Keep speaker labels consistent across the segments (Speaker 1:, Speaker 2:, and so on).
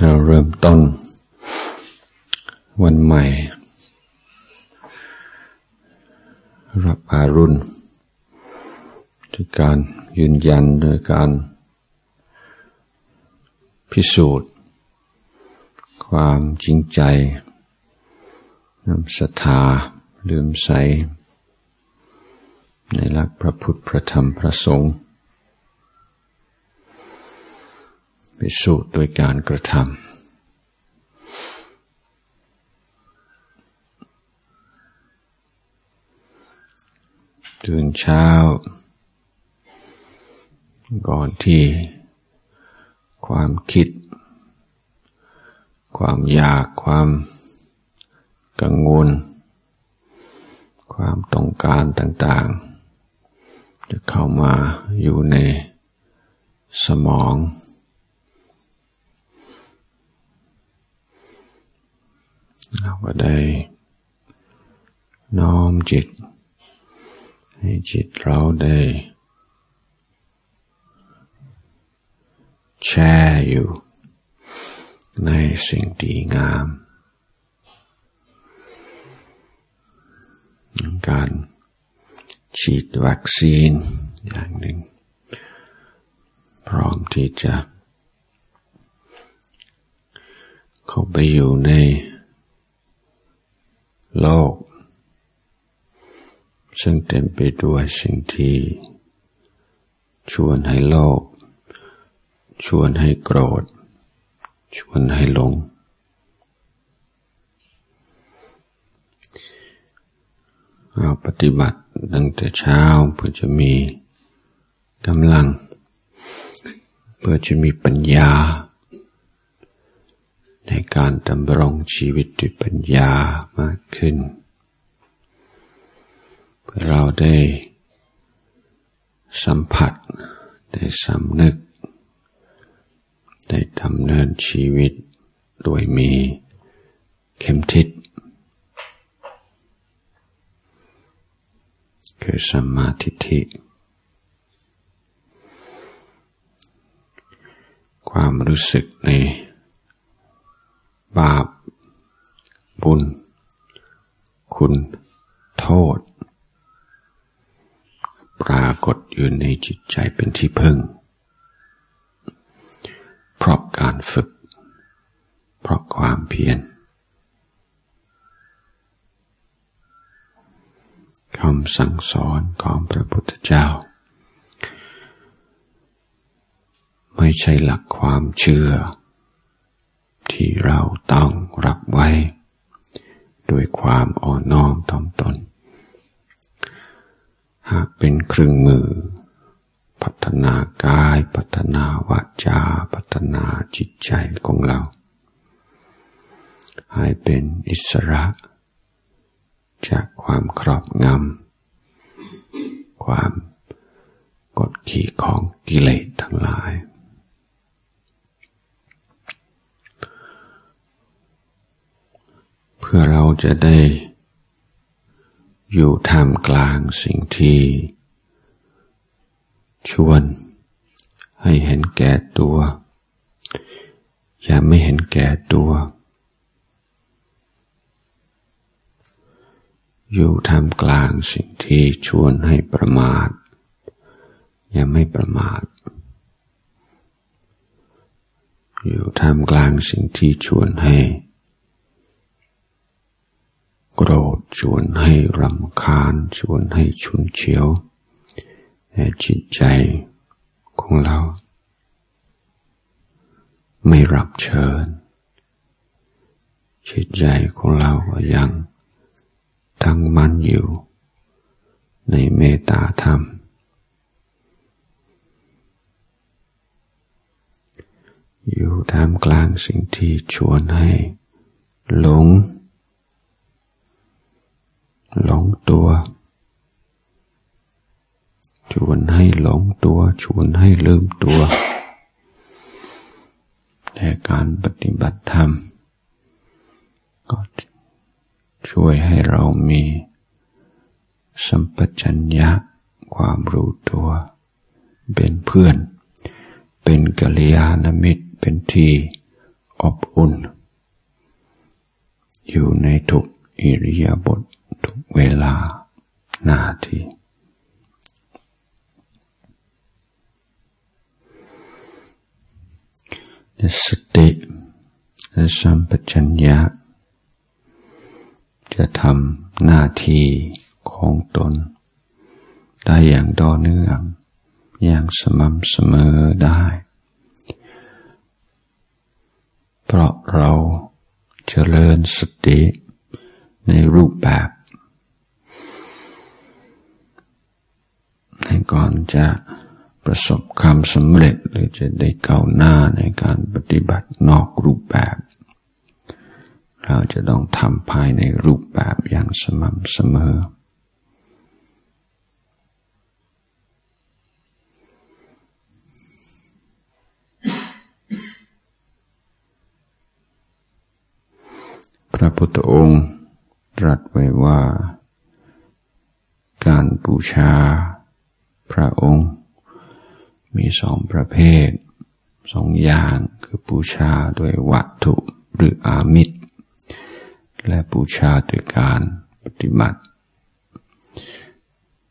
Speaker 1: เราเริ่มต้น วันใหม่ รับอารุณด้วยการยืนยันโดยการพิสูจน์ ความจริงใจนำศรัทธาลืมใส ในหลักพระพุทธพระธรรมพระสงฆ์ พิสูจน์โดยการกระทำตื่นเช้า ก่อนที่ความคิด ความอยากความกังวล ความต้องการต่างๆ จะเข้ามาอยู่ในสมอง เราก็ได้น้อมจิต ให้จิตเราได้แช่อยู่ ในสิ่งดีงาม การฉีดวัคซีนอย่างหนึ่ง พร้อมที่จะ เข้าไปอยู่ใน โลก ซึ่งเต็มไปด้วยสิ่งที่ ชวนให้โลกชวนให้โกรธ ชวนให้หลง เราปฏิบัติตั้งแต่เช้าเพื่อจะมีกำลัง เพื่อจะมีปัญญา ในการดำรงชีวิตด้วยปัญญามากขึ้นเพื่อเราได้สัมผัส ได้สำนึก ได้ดำเนินชีวิตโดยมีเข็มทิศ คือสัมมาทิฏฐิความรู้สึกใน บาป บุญ คุณ โทษ ปรากฏอยู่ในจิตใจเป็นที่พึ่ง เพราะการฝึก เพราะความเพียรคำสั่งสอนของพระพุทธเจ้า ไม่ใช่หลักความเชื่อ ที่เราต้องรับไว้ ด้วยความอ่อนน้อมถ่อมตน หากเป็นเครื่องมือ พัฒนากายพัฒนาวาจา พัฒนาจิตใจของเรา ให้เป็นอิสระ จากความครอบงำความกดขี่ของกิเลสทั้งหลาย พื่อเราจะได้ อยู่ท่ามกลางสิ่งที่ ชวนให้เห็นแก่ตัว อย่าไม่เห็นแก่ตัว อยู่ท่ามกลางสิ่งที่ชวนให้ประมาท อย่าไม่ประมาท อยู่ท่ามกลางสิ่งที่ชวนให้ โกรธ ชวนให้รำคาญ ชวนให้ชุนเฉียวแต่จิตใจของเรา ไม่รับเชิญ จิตใจของเราก็ยังทั้งมั่นอยู่ ในเมตตาธรรม อยู่ท่ามกลางสิ่งที่ชวนให้หลง หลงตัว ชวนให้หลงตัว ชวนให้ลืมตัว แต่การปฏิบัติธรรม ก็ช่วยให้เรามีสัมปชัญญะความรู้ตัว เป็นเพื่อน เป็นกัลยาณมิตรเป็นที่อบอุ่น อยู่ในทุกอิริยาบถ เวลานาทีสติและสัมปชัญญะ จะทำหน้าที่ของตน ได้อย่างต่อเนื่อง อย่างสม่ำเสมอได้ เพราะเราจเจริญสติในรูปแบบใน ก่อนจะประสบความสำเร็จหรือจะได้ก้าวหน้าในการปฏิบัตินอกรูปแบบ เราจะต้องทำภายในรูปแบบอย่างสม่ำเสมอ พระพุทธองค์ตรัสไว้ว่าการบูชา พระองค์ มีสองประเภทสองอย่างคือบูชาด้วยวัตถุหรืออามิตร และบูชาด้วยการปฏิบัติ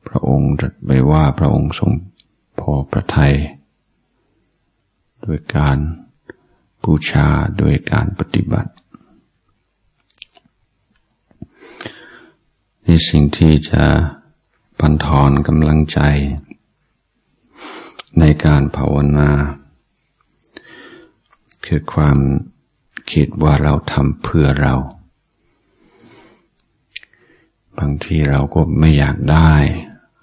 Speaker 1: พระองค์ตรัสไปว่าพระองค์ทรงพอพระทัยด้วยการบูชาด้วยการปฏิบัตินี่สิ่งที่จะปันทอนกำลังใจ ในการภาวนา คือความคิดว่าเราทำเพื่อเรา บางทีเราก็ไม่อยากได้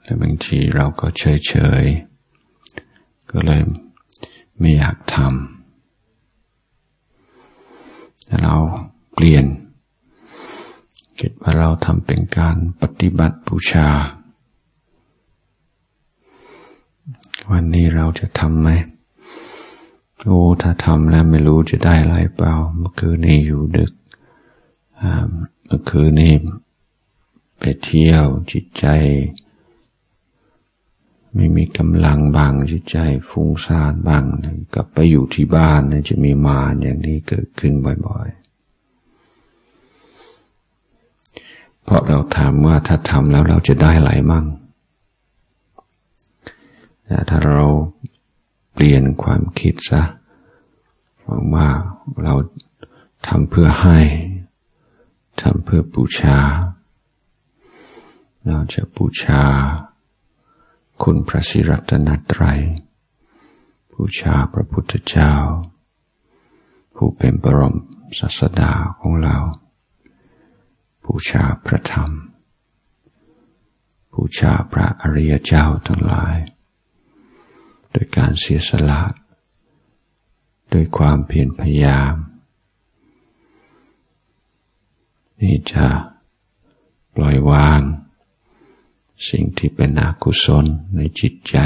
Speaker 1: และบางทีเราก็เฉยเฉยก็เลยไม่อยากทำแต่เราเปลี่ยนคิดว่าเราทำเป็นการปฏิบัติบูชา วันนี้เราจะทำไหมโอ้ถ้าทำแล้วไม่รู้จะได้อะไรเปล่า เมื่อคืนนี้อยู่ดึกเมื่อคืนนี้ไปเที่ยวจิตใจ ไม่มีกำลังบางจิตใจฟุ้งซ่านบางกลับไปอยู่ที่บ้านจะมีมารอย่างนี้เกิดขึ้นบ่อยๆ เพราะเราถามว่าถ้าทำแล้วเราจะได้อะไรมั่ง แต่ถ้าเราเปลี่ยนความคิดซะว่าเราทำเพื่อให้ทำเพื่อบูชา เราจะบูชา คุณพระศิรัตนตรัยบูชาพระพุทธเจ้า ผู้เป็นบรมศาสดาของเราบูชาพระธรรมบูชาพระอริยเจ้าทั้งหลาย โดยการเสียสละ โดยความเพียรพยายาม นี่จะปล่อยวาง สิ่งที่เป็นอกุศลในจิตใจ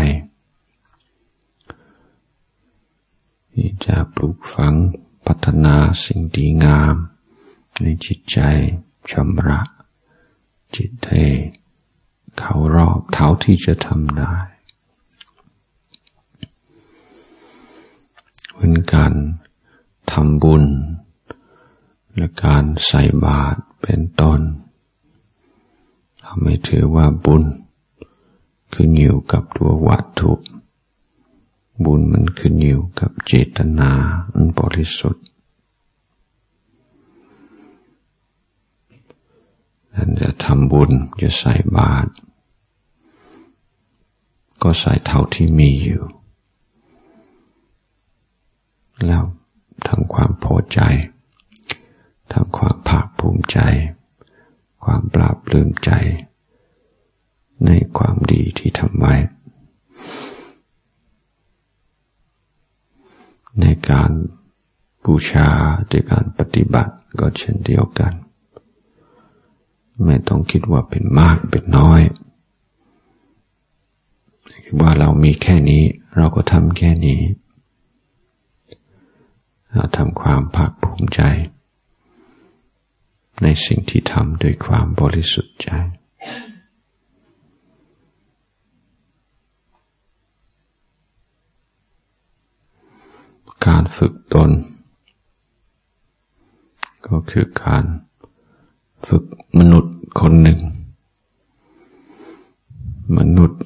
Speaker 1: นี่จะปลูกฝังพัฒนาสิ่งดีงาม ในจิตใจชำระ จิตให้เขารอบเท่าที่จะทำได้ เหมือนการทำบุญ และการใส่บาตรเป็นต้นเราไม่ถือว่าบุญ ขึ้นอยู่กับตัววัตถุบุญมันขึ้นอยู่กับเจตนาอันบริสุทธิ์นั่นจะทำบุญจะใส่บาตรก็ใส่เท่าที่มีอยู่ แล้วทำความพอใจทำความภาคภูมิใจ ความปราบปลื้มใจ ในความดีที่ทำไว้ ในการบูชาในการปฏิบัติก็เช่นเดียวกัน ไม่ต้องคิดว่าเป็นมากเป็นน้อยคิดว่าเรามีแค่นี้เราก็ทำแค่นี้ เราทำความภาคภูมิใจ ในสิ่งที่ทำด้วยความบริสุทธิ์ใจการฝึกตน ก็คือการฝึกมนุษย์คนหนึ่ง มนุษย์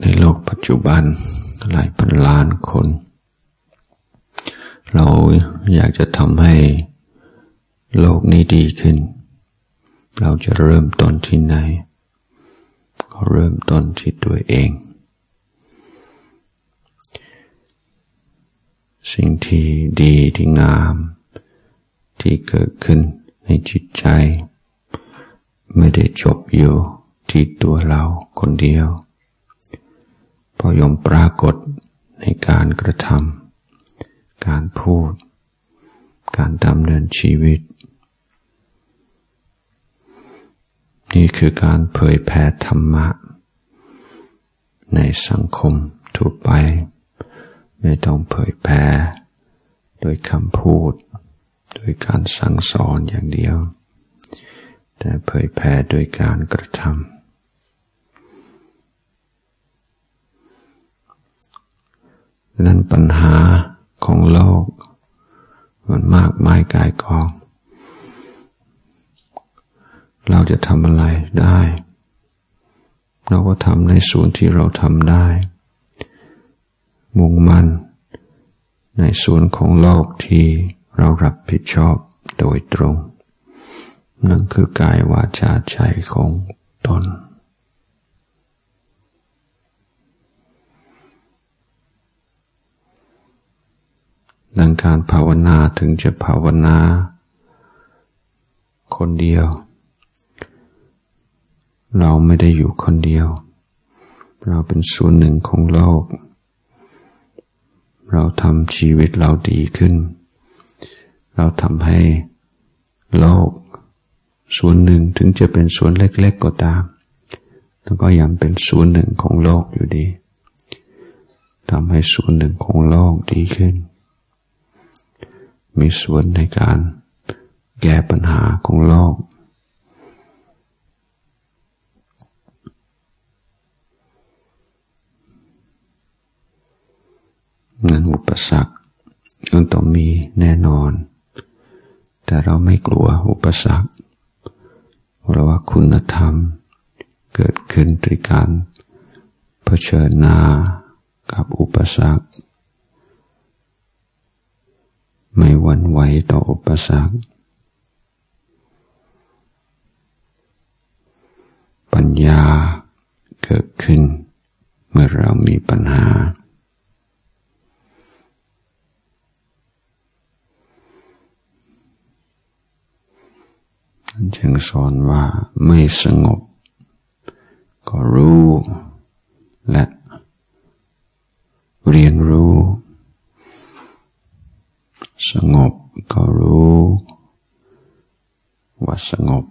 Speaker 1: ในโลกปัจจุบันหลายพันล้านคน เราอยากจะทำให้โลกนี้ดีขึ้น เราจะเริ่มต้นที่ไหน ก็เริ่มต้นที่ตัวเอง สิ่งที่ดีที่งาม ที่เกิดขึ้นในจิตใจ ไม่ได้จบอยู่ที่ตัวเราคนเดียว พอยมปรากฏในการกระทำ การพูด การดำเนินชีวิต นี่คือการเผยแผ่ธรรมะ ในสังคมทั่วไป ไม่ต้องเผยแผ่โดยคำพูด โดยการสั่งสอนอย่างเดียว แต่เผยแผ่โดยการกระทำนั้นปัญหา ของโลก มันมากมายกายกอง เราจะทำอะไรได้ เราก็ทำในส่วนที่เราทำได้ มุ่งมั่นในส่วนของโลกที่เรารับผิดชอบโดยตรง นั่นคือกายวาจาใจของตน ดังการภาวนาถึงจะภาวนา คนเดียว เราไม่ได้อยู่คนเดียว เราเป็นส่วนหนึ่งของโลก เราทำชีวิตเราดีขึ้น เราทำให้โลก ส่วนหนึ่งถึงจะเป็นส่วนเล็ก ๆก็ตามแล้วก็ยังเป็นส่วนหนึ่งของโลกอยู่ดีทำให้ส่วนหนึ่งของโลกดีขึ้น มีส่วนในการแก้ปัญหาของโลก นั้นอุปสรรคต้องมีแน่นอน แต่เราไม่กลัวอุปสรรค เพราะว่าคุณธรรมเกิดขึ้นด้วยการเผชิญหน้ากับอุปสรรค ไม่หวั่นไหวต่ออุปสรรค ปัญญาเกิดขึ้น เมื่อเรามีปัญหา จึงสอนว่าไม่สงบ ก็รู้ และเรียนรู้ สงบก็รู้ว่าสงบ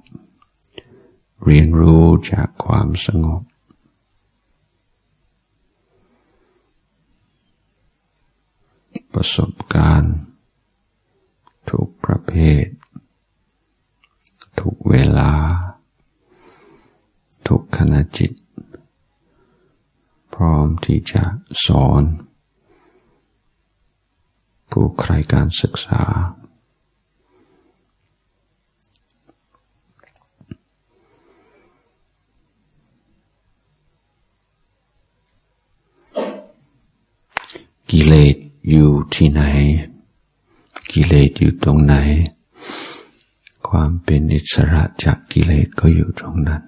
Speaker 1: เรียนรู้จากความสงบ ประสบการณ์ ทุกประเภท ทุกเวลา ทุกขณะจิต พร้อมที่จะสอน ผู้ใครการศึกษา กิเลสอยู่ที่ไหน กิเลสอยู่ตรงไหน ความเป็นอิสระจากกิเลสก็อยู่ตรงนั้น